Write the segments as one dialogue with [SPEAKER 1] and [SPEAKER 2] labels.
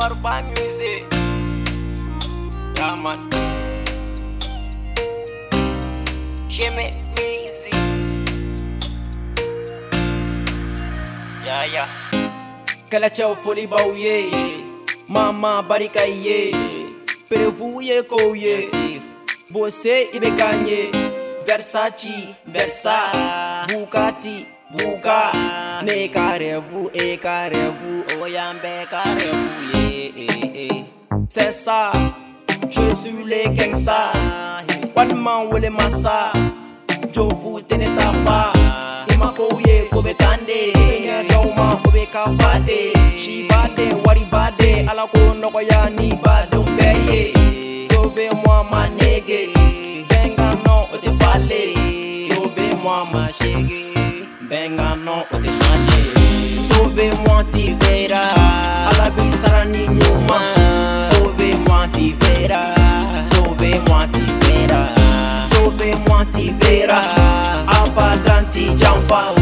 [SPEAKER 1] Barba Music. Yeah, man. She make me easy. Yeah, yeah.
[SPEAKER 2] Kalachau fully bow, yeah. Mama barika, yeah. Prevu, yeah, go, yeah. Você e Versace, Versa, Bucati, Bucati. Buga Ne karevu, e karevu Oyambe karevu ye eh, eh. C'est ça Je suis le gangsta Walman wele massa Jovu teneta pa Ima kouye kobe tande. Nye dawma kobe kafade Shi bade, wari bade. Ala ko nɔgɔya ni badenw bɛɛ ye Sauve-moi ma nege Bɛnga non o tɛ fale Sauve-moi ma shege Bɛnga non o motivera. Ala bisara ni nyuma. Sobe motivera. Sobe motivera. Sobe motivera. Apa jampa.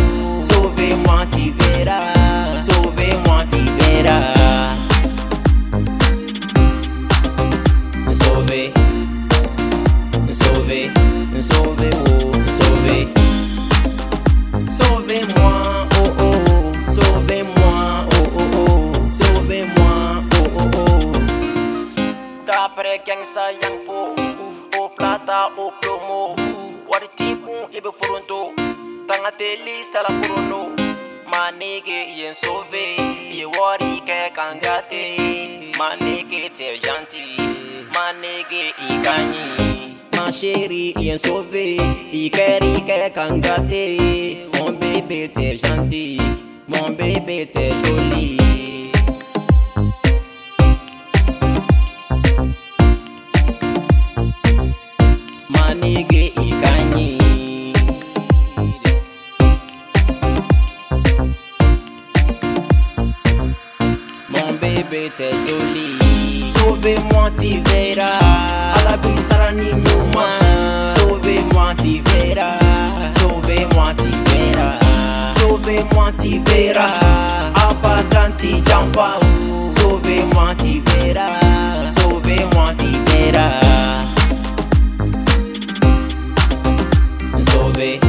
[SPEAKER 2] Sobe motivera. Sobe motivera. Tapre gangsta yang po O plata o plomo ibe Tanga teli stala Ma yen sauve Ye wari ke kangate. Ma te janti Ma nigga i ganyi Ma chérie yen sauve I keri ke kangate. Mon bébé t'es gentil Mon bébé t'es anyị ga-eyi ka anyị Mon bébé t'es joli Sauve-moi tu verras Alla bisara ni nyuma. Sauve-moi tu verras Sauve-moi tu verras Sauve-moi tu verras Abadan ti jampa Sauve-moi tu verras Sauve-moi tu verras vera